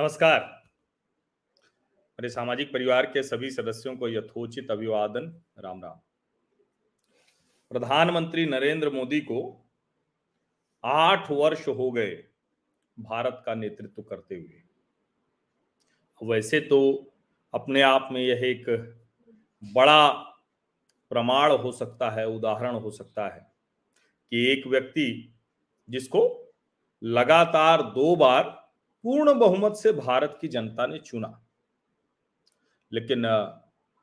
नमस्कार। मेरे सामाजिक परिवार के सभी सदस्यों को यथोचित अभिवादन। राम राम। प्रधानमंत्री नरेंद्र मोदी को आठ वर्ष हो गए भारत का नेतृत्व करते हुए। वैसे तो अपने आप में यह एक बड़ा प्रमाण हो सकता है, उदाहरण हो सकता है कि एक व्यक्ति जिसको लगातार दो बार पूर्ण बहुमत से भारत की जनता ने चुना। लेकिन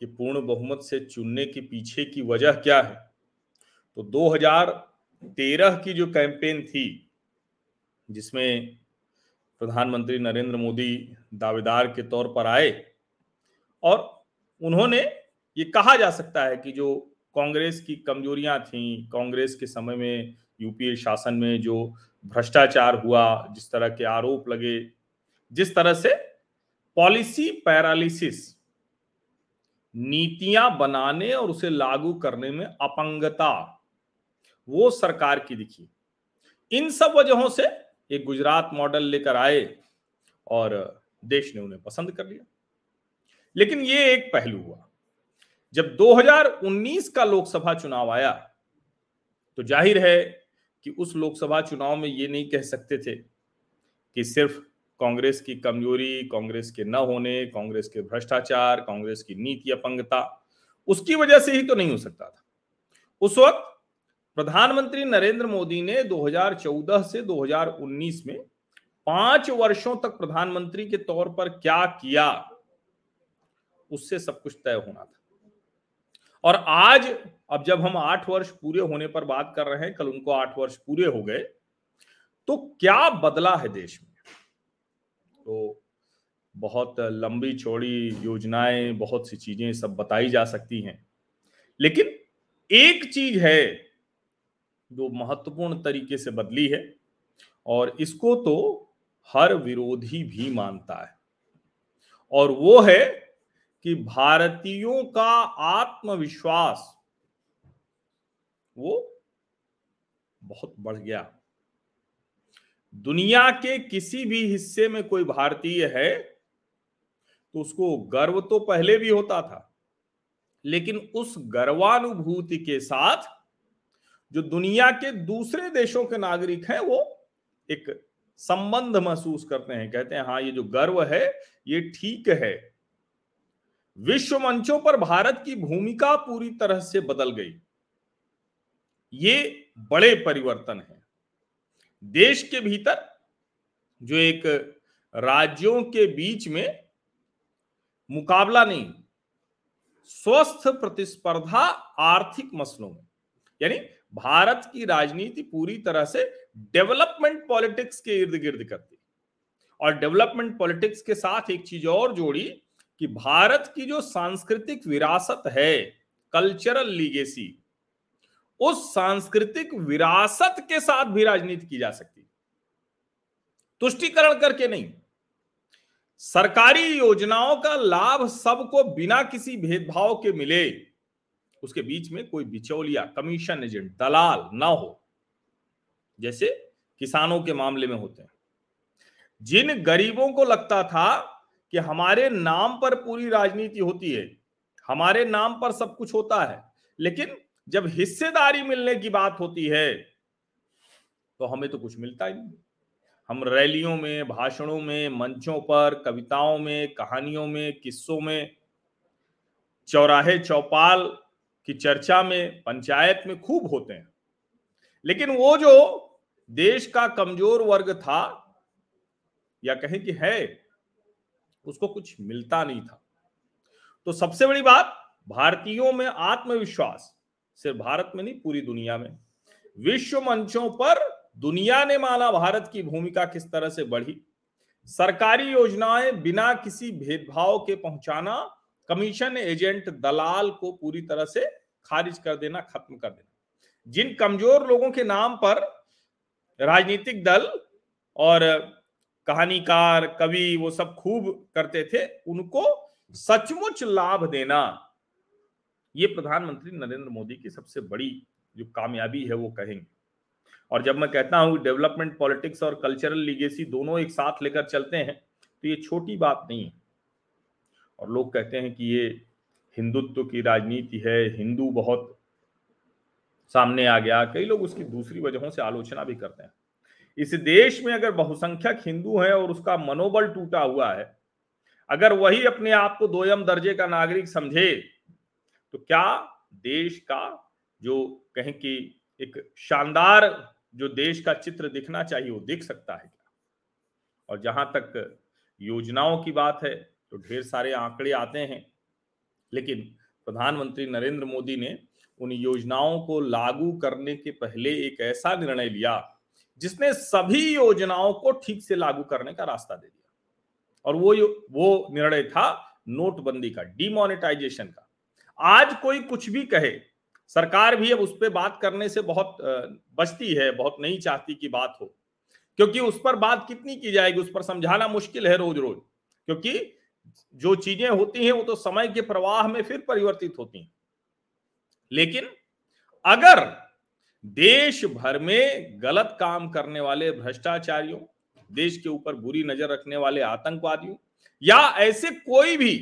ये पूर्ण बहुमत से चुनने के पीछे की वजह क्या है? तो 2013 की जो कैंपेन थी, जिसमें प्रधानमंत्री नरेंद्र मोदी दावेदार के तौर पर आए, और उन्होंने ये कहा जा सकता है कि जो कांग्रेस की कमजोरियाँ थी, कांग्रेस के समय में यूपीए शासन में जो भ्रष्टाचार हुआ, जिस तरह के आरोप लगे, जिस तरह से पॉलिसी पैरालिसिस नीतियाँ बनाने और उसे लागू करने में अपंगता, वो सरकार की दिखी। इन सब वजहों से एक गुजरात मॉडल लेकर आए और देश ने उन्हें पसंद कर लिया। लेकिन ये एक पहलू हुआ। जब 2019 का लोकसभा चुनाव आया तो ज़ाहिर है कि उस लोकसभा चुनाव में ये नहीं कह सकते थे कि सिर्फ़ कांग्रेस की कमज़ोरी, कांग्रेस के न होने, कांग्रेस के भ्रष्टाचार, कांग्रेस की नीति अपंगता, उसकी वजह से ही तो नहीं हो सकता था। उस वक्त प्रधानमंत्री नरेंद्र मोदी ने 2014 से 2019 में पाँच वर्षों तक प्रधानमंत्री के तौर पर क्या किया, उससे सब कुछ तय होना था। और आज, अब जब हम आठ वर्ष पूरे होने पर बात कर रहे हैं, कल उनको आठ वर्ष पूरे हो गए तो क्या बदला है देश में? तो बहुत लंबी चौड़ी योजनाएँ, बहुत सी चीज़ें सब बताई जा सकती हैं। लेकिन एक चीज़ है जो महत्वपूर्ण तरीके से बदली है, और इसको तो हर विरोधी भी मानता है। और वो है कि भारतीयों का आत्मविश्वास वो बहुत बढ़ गया। दुनिया के किसी भी हिस्से में कोई भारतीय है तो उसको गर्व तो पहले भी होता था, लेकिन उस गर्वानुभूति के साथ जो दुनिया के दूसरे देशों के नागरिक हैं, वो एक संबंध महसूस करते हैं, कहते हैं हाँ ये जो गर्व है, ये ठीक है विश्व मंचों पर भारत की भूमिका पूरी तरह से बदल गई। ये बड़े परिवर्तन है। देश के भीतर जो एक राज्यों के बीच में मुकाबला नहीं, स्वस्थ प्रतिस्पर्धा आर्थिक मसलों में, यानी भारत की राजनीति पूरी तरह से डेवलपमेंट पॉलिटिक्स के इर्द गिर्द करती। और डेवलपमेंट पॉलिटिक्स के साथ एक चीज़ और जोड़ी कि भारत की जो सांस्कृतिक विरासत है कल्चरल लीगेसी उस सांस्कृतिक विरासत के साथ भी राजनीति की जा सकती तुष्टिकरण करके नहीं। सरकारी योजनाओं का लाभ सबको बिना किसी भेदभाव के मिले। उसके बीच में कोई बिचौलिया, कमीशन एजेंट, दलाल ना हो। जैसे किसानों के मामले में होते हैं। जिन गरीबों को लगता था कि हमारे नाम पर पूरी राजनीति होती है, हमारे नाम पर सब कुछ होता है, लेकिन जब हिस्सेदारी मिलने की बात होती है तो हमें तो कुछ मिलता ही नहीं। हम रैलियों में, भाषणों में, मंचों पर, कविताओं में, कहानियों में, किस्सों में, चौराहे चौपाल की चर्चा में, पंचायत में खूब होते हैं। लेकिन वो जो देश का कमज़ोर वर्ग था, या कहें कि है उसको कुछ मिलता नहीं था। तो सबसे बड़ी बात, भारतीयों में आत्मविश्वास, सिर्फ़ भारत में नहीं, पूरी दुनिया में। विश्व मंचों पर दुनिया ने माना भारत की भूमिका किस तरह से बढ़ी। सरकारी योजनाएँ बिना किसी भेदभाव के पहुंचाना, कमीशन एजेंट दलाल को पूरी तरह से खारिज कर देना, खत्म कर देना। जिन कमज़ोर लोगों के नाम पर राजनीतिक दल और कहानीकार, कवि, वो सब खूब करते थे, उनको सचमुच लाभ देना। ये प्रधानमंत्री नरेंद्र मोदी की सबसे बड़ी जो कामयाबी है, वो कहेंगे। और जब मैं कहता हूँ डेवलपमेंट, पॉलिटिक्स और कल्चरल लीगेसी दोनों एक साथ लेकर चलते हैं तो ये छोटी बात नहीं है। और लोग कहते हैं कि ये हिंदुत्व की राजनीति है, हिंदू बहुत सामने आ गया। कई लोग उसकी दूसरी वजहों से आलोचना भी करते हैं। इस देश में अगर बहुसंख्यक हिंदू है और उसका मनोबल टूटा हुआ है, अगर वही अपने आप को दोयम दर्जे का नागरिक समझे तो क्या देश का जो कहें कि एक शानदार जो देश का चित्र दिखना चाहिए, वो दिख सकता है क्या? और जहाँ तक योजनाओं की बात है तो ढेर सारे आंकड़े आते हैं, लेकिन प्रधानमंत्री नरेंद्र मोदी ने उन योजनाओं को लागू करने के पहले एक ऐसा निर्णय लिया जिसने सभी योजनाओं को ठीक से लागू करने का रास्ता दे दिया। और वो वो निर्णय था नोटबंदी का डिमोनेटाइजेशन का। आज कोई कुछ भी कहे, सरकार भी अब उस पर बात करने से बहुत बचती है, बहुत नहीं चाहती कि बात हो। क्योंकि उस पर बात कितनी की जाएगी, उस पर समझाना मुश्किल है रोज रोज क्योंकि जो चीज़ें होती हैं, वो तो समय के प्रवाह में फिर परिवर्तित होती हैं। लेकिन अगर देश भर में गलत काम करने वाले भ्रष्टाचारियों, देश के ऊपर बुरी नज़र रखने वाले आतंकवादियों, या ऐसे कोई भी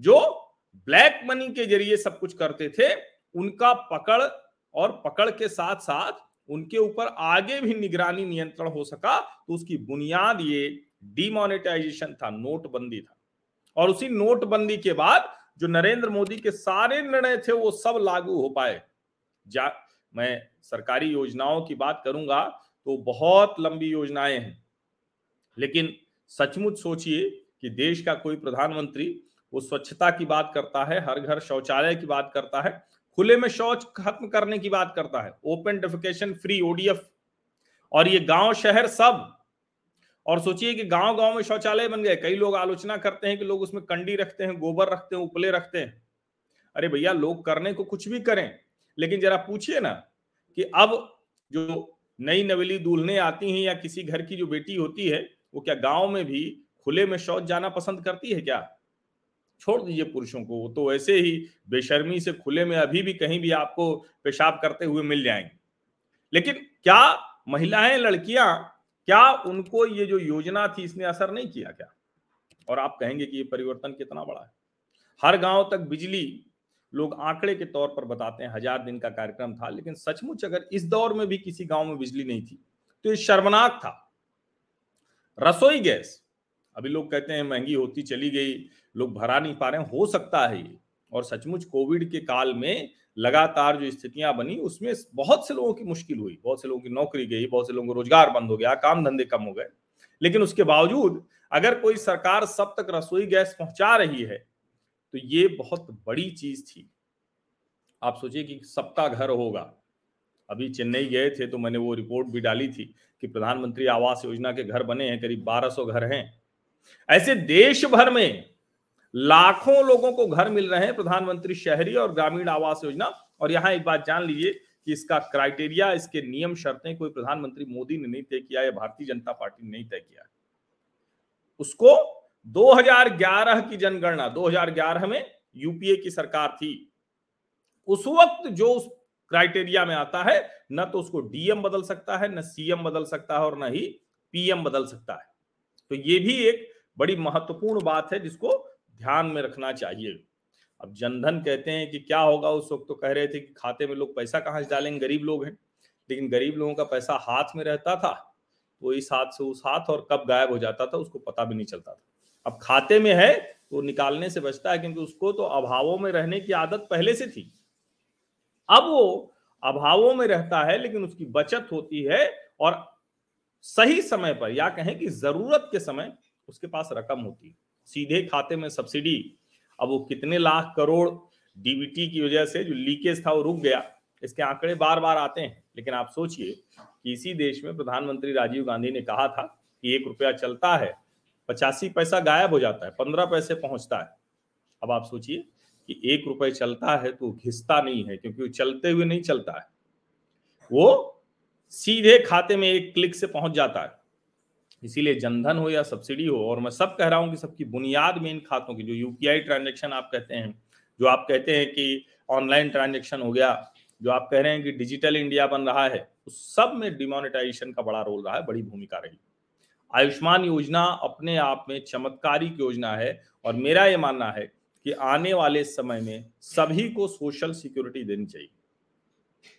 जो ब्लैक मनी के ज़रिए सब कुछ करते थे, उनका पकड़ और पकड़ के साथ साथ उनके ऊपर आगे भी निगरानी नियंत्रण हो सका तो उसकी बुनियाद ये डिमोनेटाइजेशन था, नोटबंदी था। और उसी नोटबंदी के बाद जो नरेंद्र मोदी के सारे निर्णय थे, वो सब लागू हो पाए। मैं सरकारी योजनाओं की बात करूँगा तो बहुत लंबी योजनाएँ हैं। लेकिन सचमुच सोचिए कि देश का कोई प्रधानमंत्री वो स्वच्छता की बात करता है, हर घर शौचालय की बात करता है, खुले में शौच खत्म करने की बात करता है, ओपन डेफिकेशन फ्री, ओडीएफ। और ये गाँव शहर सब, और सोचिए कि गाँव गाँव में शौचालय बन गए, कई लोग आलोचना करते हैं कि लोग उसमें कंडी रखते हैं, गोबर रखते हैं, उपले रखते हैं। अरे भैया, लोग करने को कुछ भी करें। लेकिन जरा पूछिए ना कि अब जो नई नवेली दूल्हने आती हैं या किसी घर की जो बेटी होती है, वो क्या गाँव में भी खुले में शौच जाना पसंद करती है क्या? छोड़ दीजिए पुरुषों को, वो तो ऐसे ही बेशर्मी से खुले में अभी भी कहीं भी आपको पेशाब करते हुए मिल जाएँगे। लेकिन क्या महिलाएँ, लड़कियाँ, क्या उनको ये जो योजना थी, इसने असर नहीं किया क्या? और आप कहेंगे कि ये परिवर्तन कितना बड़ा है। हर गाँव तक बिजली लोग आंकड़े के तौर पर बताते हैं, हज़ार दिन का कार्यक्रम था, लेकिन सचमुच अगर इस दौर में भी किसी गाँव में बिजली नहीं थी तो ये शर्मनाक था। रसोई गैस, अभी लोग कहते हैं महँगी होती चली गई, लोग भरा नहीं पा रहे हैं सकता है ये। और सचमुच कोविड के काल में लगातार जो स्थितियाँ बनी, उसमें बहुत से लोगों की मुश्किल हुई, बहुत से लोगों की नौकरी गई, बहुत से लोगों को रोज़गार बंद हो गया, काम धंधे कम हो गए। लेकिन उसके बावजूद, अगर कोई सरकार सब तक रसोई गैस पहुँचा रही है तो ये बहुत बड़ी चीज़ थी। आप सोचिए कि सबका घर होगा। अभी चेन्नई गए थे तो मैंने वो रिपोर्ट भी डाली थी कि प्रधानमंत्री आवास योजना के घर बने हैं, करीब 1200 घर हैं। ऐसे देश भर में लाखों लोगों को घर मिल रहे हैं प्रधानमंत्री शहरी और ग्रामीण आवास योजना। और यहाँ एक बात जान लीजिए कि इसका क्राइटेरिया, इसके नियम शर्तें कोई प्रधानमंत्री मोदी ने नहीं तय किया या भारतीय जनता पार्टी ने नहीं तय किया। उसको 2011 की जनगणना 2011 में यूपीए की सरकार थी। उस वक्त जो उस क्राइटेरिया में आता है, न तो उसको डीएम बदल सकता है, न सीएम बदल सकता है और न ही पीएम बदल सकता है। तो ये भी एक बड़ी महत्वपूर्ण बात है जिसको ध्यान में रखना चाहिए। अब जनधन कहते हैं कि क्या होगा, उस वक्त तो कह रहे थे कि खाते में लोग पैसा कहाँ से डालेंगे, गरीब लोग हैं। लेकिन गरीब लोगों का पैसा हाथ में रहता था तो इस हाथ से उस हाथ और कब गायब हो जाता था, उसको पता भी नहीं चलता था। अब खाते में है तो निकालने से बचता है क्योंकि उसको तो अभावों में रहने की आदत पहले से थी। अब वो अभावों में रहता है लेकिन उसकी बचत होती है और सही समय पर या कहें कि ज़रूरत के समय उसके पास रकम होती है। सीधे खाते में सब्सिडी, अब वो कितने लाख करोड़ डीबीटी की वजह से जो लीकेज था वो रुक गया। इसके आंकड़े बार बार आते हैं, लेकिन आप सोचिए कि इसी देश में प्रधानमंत्री राजीव गांधी ने कहा था कि एक रुपया चलता है पचासी पैसा गायब हो जाता है, पंद्रह पैसे पहुँचता है। अब आप सोचिए कि एक रुपए चलता है तो घिसता नहीं है, क्योंकि वो चलते हुए नहीं चलता है। वो सीधे खाते में एक क्लिक से पहुँच जाता है। इसीलिए जनधन हो या सब्सिडी हो, और मैं सब कह रहा हूँ कि सबकी बुनियाद में इन खातों की, जो यूपीआई ट्रांजेक्शन आप कहते हैं, जो आप कहते हैं कि ऑनलाइन ट्रांजेक्शन हो गया, जो आप कह रहे हैं कि डिजिटल इंडिया बन रहा है, उस सब में डिमोनेटाइजेशन का बड़ा रोल रहा है, बड़ी भूमिका रही। आयुष्मान योजना अपने आप में चमत्कारिक योजना है और मेरा यह मानना है कि आने वाले समय में सभी को सोशल सिक्योरिटी देनी चाहिए।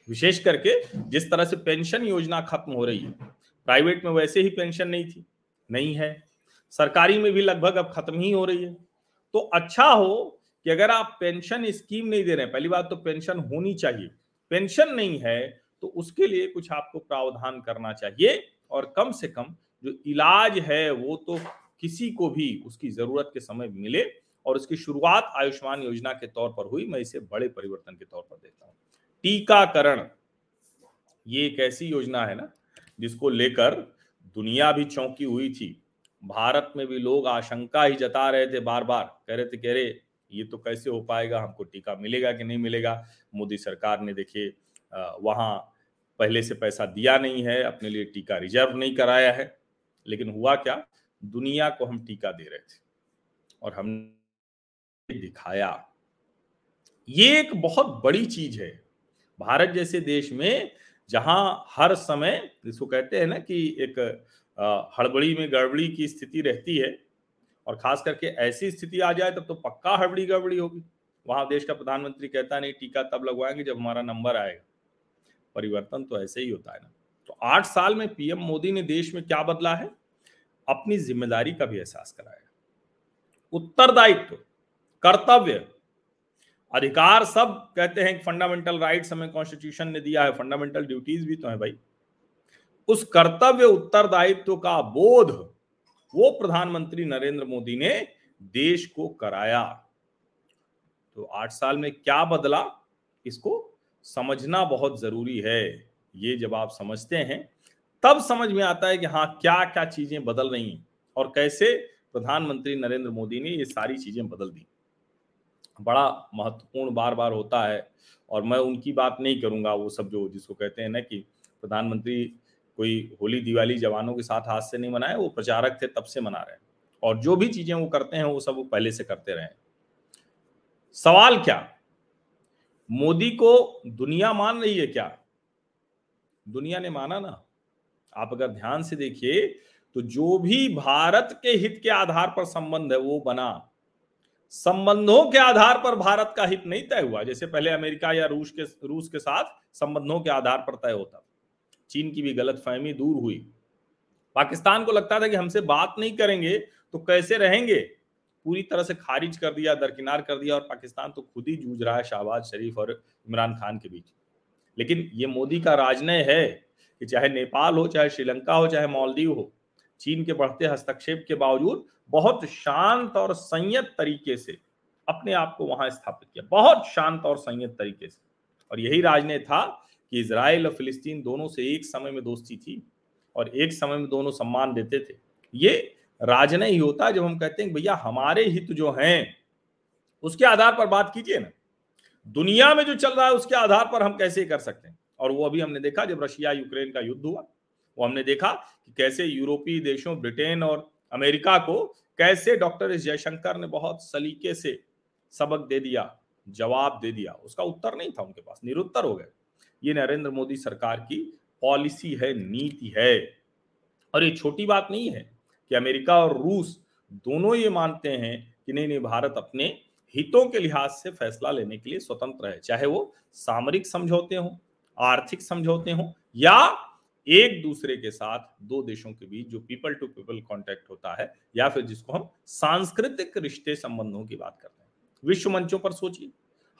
विशेष करके जिस तरह से पेंशन योजना खत्म हो रही है प्राइवेट में वैसे ही पेंशन नहीं थी, नहीं है। सरकारी में भी लगभग अब खत्म ही हो रही है। तो अच्छा हो कि अगर आप पेंशन स्कीम नहीं दे रहे पहली बात तो पेंशन होनी चाहिए। पेंशन नहीं है तो उसके लिए कुछ आपको प्रावधान करना चाहिए और कम से कम जो इलाज है, वो तो किसी को भी उसकी ज़रूरत के समय मिले और उसकी शुरुआत आयुष्मान योजना के तौर पर हुई। मैं इसे बड़े परिवर्तन के तौर पर देखता हूँ। टीकाकरण, ये एक ऐसी योजना है ना, जिसको लेकर दुनिया भी चौंकी हुई थी। भारत में भी लोग आशंका ही जता रहे थे बार बार कह रहे थे कह रहे ये तो कैसे हो पाएगा? हमको टीका मिलेगा कि नहीं मिलेगा? मोदी सरकार ने देखिए वहाँ पहले से पैसा दिया नहीं है, अपने लिए टीका रिज़र्व नहीं कराया है। लेकिन हुआ क्या? दुनिया को हम टीका दे रहे थे और हमने दिखाया। ये एक बहुत बड़ी चीज़ है। भारत जैसे देश में जहाँ हर समय जिसको कहते हैं ना कि एक हड़बड़ी में गड़बड़ी की स्थिति रहती है और खास करके ऐसी स्थिति आ जाए तब तो पक्का हड़बड़ी गड़बड़ी होगी। वहाँ देश का प्रधानमंत्री कहता नहीं, टीका तब लगवाएँगे जब हमारा नंबर आएगा। परिवर्तन तो ऐसे ही होता है ना। तो आठ साल में पीएम मोदी ने देश में क्या बदला है? अपनी ज़िम्मेदारी का भी एहसास कराया। उत्तरदायित्व, कर्तव्य, अधिकार सब कहते हैं फंडामेंटल राइट्स हमें कॉन्स्टिट्यूशन ने दिया है फंडामेंटल ड्यूटीज़ भी तो है भाई। उस कर्तव्य, उत्तरदायित्व का बोध, वो प्रधानमंत्री नरेंद्र मोदी ने देश को कराया। तो आठ साल में क्या बदला? इसको समझना बहुत ज़रूरी है। ये जब आप समझते हैं, तब समझ में आता है कि हाँ क्या क्या चीज़ें बदल रही हैं और कैसे प्रधानमंत्री नरेंद्र मोदी ने ये सारी चीज़ें बदल दी। बड़ा महत्वपूर्ण बार बार होता है और मैं उनकी बात नहीं करूँगा, वो सब जो जिसको कहते हैं ना कि प्रधानमंत्री कोई होली दिवाली जवानों के साथ हाथ से नहीं मनाए, वो प्रचारक थे, तब से मना रहे हैं। और जो भी चीज़ें वो करते हैं, वो सब वो पहले से करते रहे सवाल क्या? मोदी को दुनिया मान रही है क्या? दुनिया ने माना ना। आप अगर ध्यान से देखिए तो जो भी भारत के हित के आधार पर संबंध है, वो बना। संबंधों के आधार पर भारत का हित नहीं तय हुआ। जैसे पहले अमेरिका या रूस के रूस के साथ संबंधों के आधार पर तय होता। चीन की भी गलत फहमी दूर हुई। पाकिस्तान को लगता था कि हमसे बात नहीं करेंगे तो कैसे रहेंगे? पूरी तरह से खारिज कर दिया, दरकिनार कर दिया और पाकिस्तान तो खुद ही जूझ रहा है शाहबाज शरीफ और इमरान खान के बीच। लेकिन ये मोदी का राजनय है कि चाहे नेपाल हो, चाहे श्रीलंका हो, चाहे मालदीव हो, चीन के बढ़ते हस्तक्षेप के बावजूद बहुत शांत और संयत तरीके से अपने आप को वहाँ स्थापित किया। बहुत शांत और संयत तरीके से। और यही राजनय था कि इसराइल और फिलिस्तीन दोनों से एक समय में दोस्ती थी और एक समय में दोनों सम्मान देते थे। ये राजनय ही होता जब हम कहते हैं भैया हमारे हित जो हैं, उसके आधार पर बात कीजिए ना। दुनिया में जो चल रहा है, उसके आधार पर हम कैसे कर सकते हैं? और वो अभी हमने देखा, जब रशिया यूक्रेन का युद्ध हुआ, वो हमने देखा कि कैसे यूरोपीय देशों, ब्रिटेन और अमेरिका को कैसे डॉक्टर एस जयशंकर ने बहुत सलीके से सबक दे दिया, जवाब दे दिया। उसका उत्तर नहीं था उनके पास, निरुत्तर हो गए। ये नरेंद्र मोदी सरकार की पॉलिसी है, नीति है। और ये छोटी बात नहीं है कि अमेरिका और रूस दोनों ये मानते हैं कि नहीं नहीं, भारत अपने हितों के लिहाज से फैसला लेने के लिए स्वतंत्र है। चाहे वो सामरिक समझौते हों, आर्थिक समझौते हों, या एक दूसरे के साथ दो देशों के बीच जो पीपल टू पीपल कांटेक्ट होता है, या फिर जिसको हम सांस्कृतिक रिश्ते संबंधों की बात करते हैं। विश्व मंचों पर सोचिए।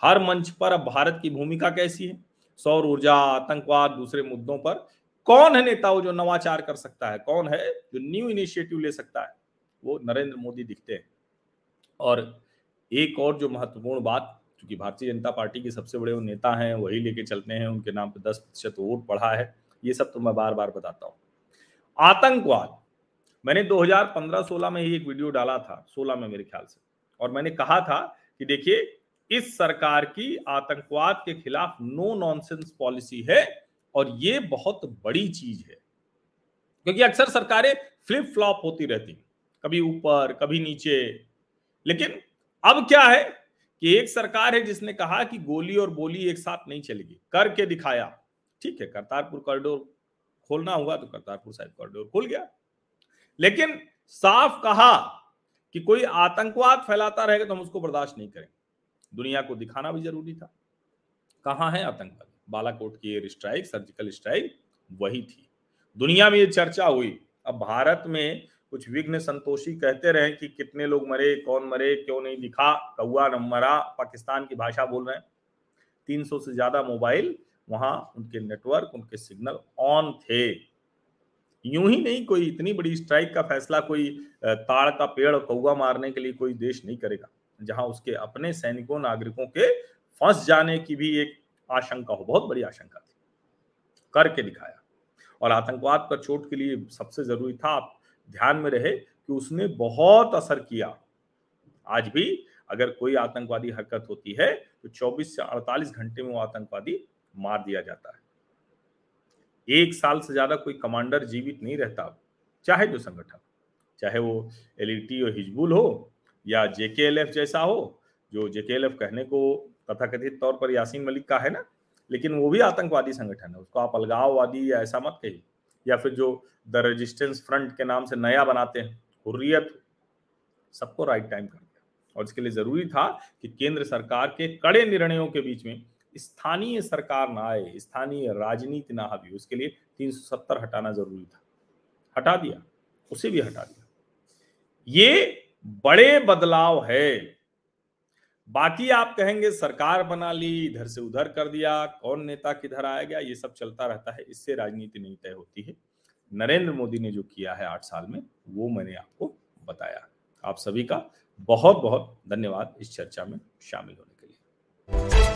हर मंच पर अब भारत की भूमिका कैसी है? सौर ऊर्जा, आतंकवाद, दूसरे मुद्दों पर कौन है नेता वो जो नवाचार कर सकता है? कौन है जो न्यू इनिशिएटिव ले सकता है? वो नरेंद्र मोदी दिखते हैं। और एक और जो महत्वपूर्ण बात क्योंकि भारतीय जनता पार्टी के सबसे बड़े नेता हैं, वही लेके चलते हैं, उनके नाम पर दस प्रतिशत वोट पड़ा है, ये सब तो मैं बार बार बताता हूँ। आतंकवाद, मैंने 2015-16 में ही एक वीडियो डाला था 16 में मेरे ख्याल से, और मैंने कहा था कि देखिए, इस सरकार की आतंकवाद के खिलाफ नो नॉनसेंस पॉलिसी है, और ये बहुत बड़ी चीज़ है। क्योंकि अक्सर सरकारें फ्लिप फ्लॉप होती रहती कभी ऊपर, कभी नीचे, लेकिन अब क्या है कि एक सरकार है जिसने कहा कि गोली और बोली एक साथ नहीं चलेगी। करके दिखाया। ठीक है, करतारपुर कॉरिडोर खोलना हुआ तो करतारपुर साहिब कॉरिडोर खुल गया। लेकिन साफ़ कहा कि कोई आतंकवाद फैलाता रहेगा तो हम उसको बर्दाश्त नहीं करेंगे। दुनिया को दिखाना भी ज़रूरी था। कहाँ है आतंकवाद? बालाकोट की एयर स्ट्राइक सर्जिकल स्ट्राइक वही थी। दुनिया में ये चर्चा हुई। अब भारत में कुछ विघ्न संतोषी कहते रहे कि कितने लोग मरे, कौन मरे, क्यों नहीं दिखा, कौआ न मरा, पाकिस्तान की भाषा बोल रहे हैं। तीन सौ से ज़्यादा मोबाइल वहाँ उनके नेटवर्क, उनके सिग्नल ऑन थे। यूँ ही नहीं कोई इतनी बड़ी स्ट्राइक का फैसला कोई ताड़ का पेड़ कौआ मारने के लिए कोई देश नहीं करेगा, जहाँ उसके अपने सैनिकों, नागरिकों के फंस जाने की भी एक आशंका हो, बहुत बड़ी आशंका थी। करके दिखाया। और आतंकवाद पर चोट के लिए सबसे ज़रूरी था, आप ध्यान में रहे कि उसने बहुत असर किया। आज भी अगर कोई आतंकवादी हरकत होती है तो 24 से 48 घंटे में वो आतंकवादी मार दिया जाता है। एक साल से ज़्यादा कोई कमांडर जीवित नहीं रहता, चाहे जो संगठन, चाहे वो एल और हिजबुल हो, या जेकेएलएफ जैसा हो, जो जेकेएलएफ कहने को तथाकथित तौर पर यासीन मलिक का है ना, लेकिन वो भी आतंकवादी संगठन है, उसको आप अलगाववादी या ऐसा मत कहिए। या फिर जो द रेजिस्टेंस फ्रंट के नाम से नया बनाते हैं, हुर्रियत, सबको राइट टाइम कर दिया। और इसके लिए ज़रूरी था कि केंद्र सरकार के कड़े निर्णयों के बीच में स्थानीय सरकार ना आए, स्थानीय राजनीति ना हावी उसके लिए 370 हटाना ज़रूरी था। हटा दिया, उसे भी हटा दिया। ये बड़े बदलाव है। बाकी आप कहेंगे, सरकार बना ली, इधर से उधर कर दिया, कौन नेता किधर आया गया, ये सब चलता रहता है, इससे राजनीति नहीं तय होती है। नरेंद्र मोदी ने जो किया है आठ साल में, वो मैंने आपको बताया। आप सभी का बहुत बहुत धन्यवाद इस चर्चा में शामिल होने के लिए।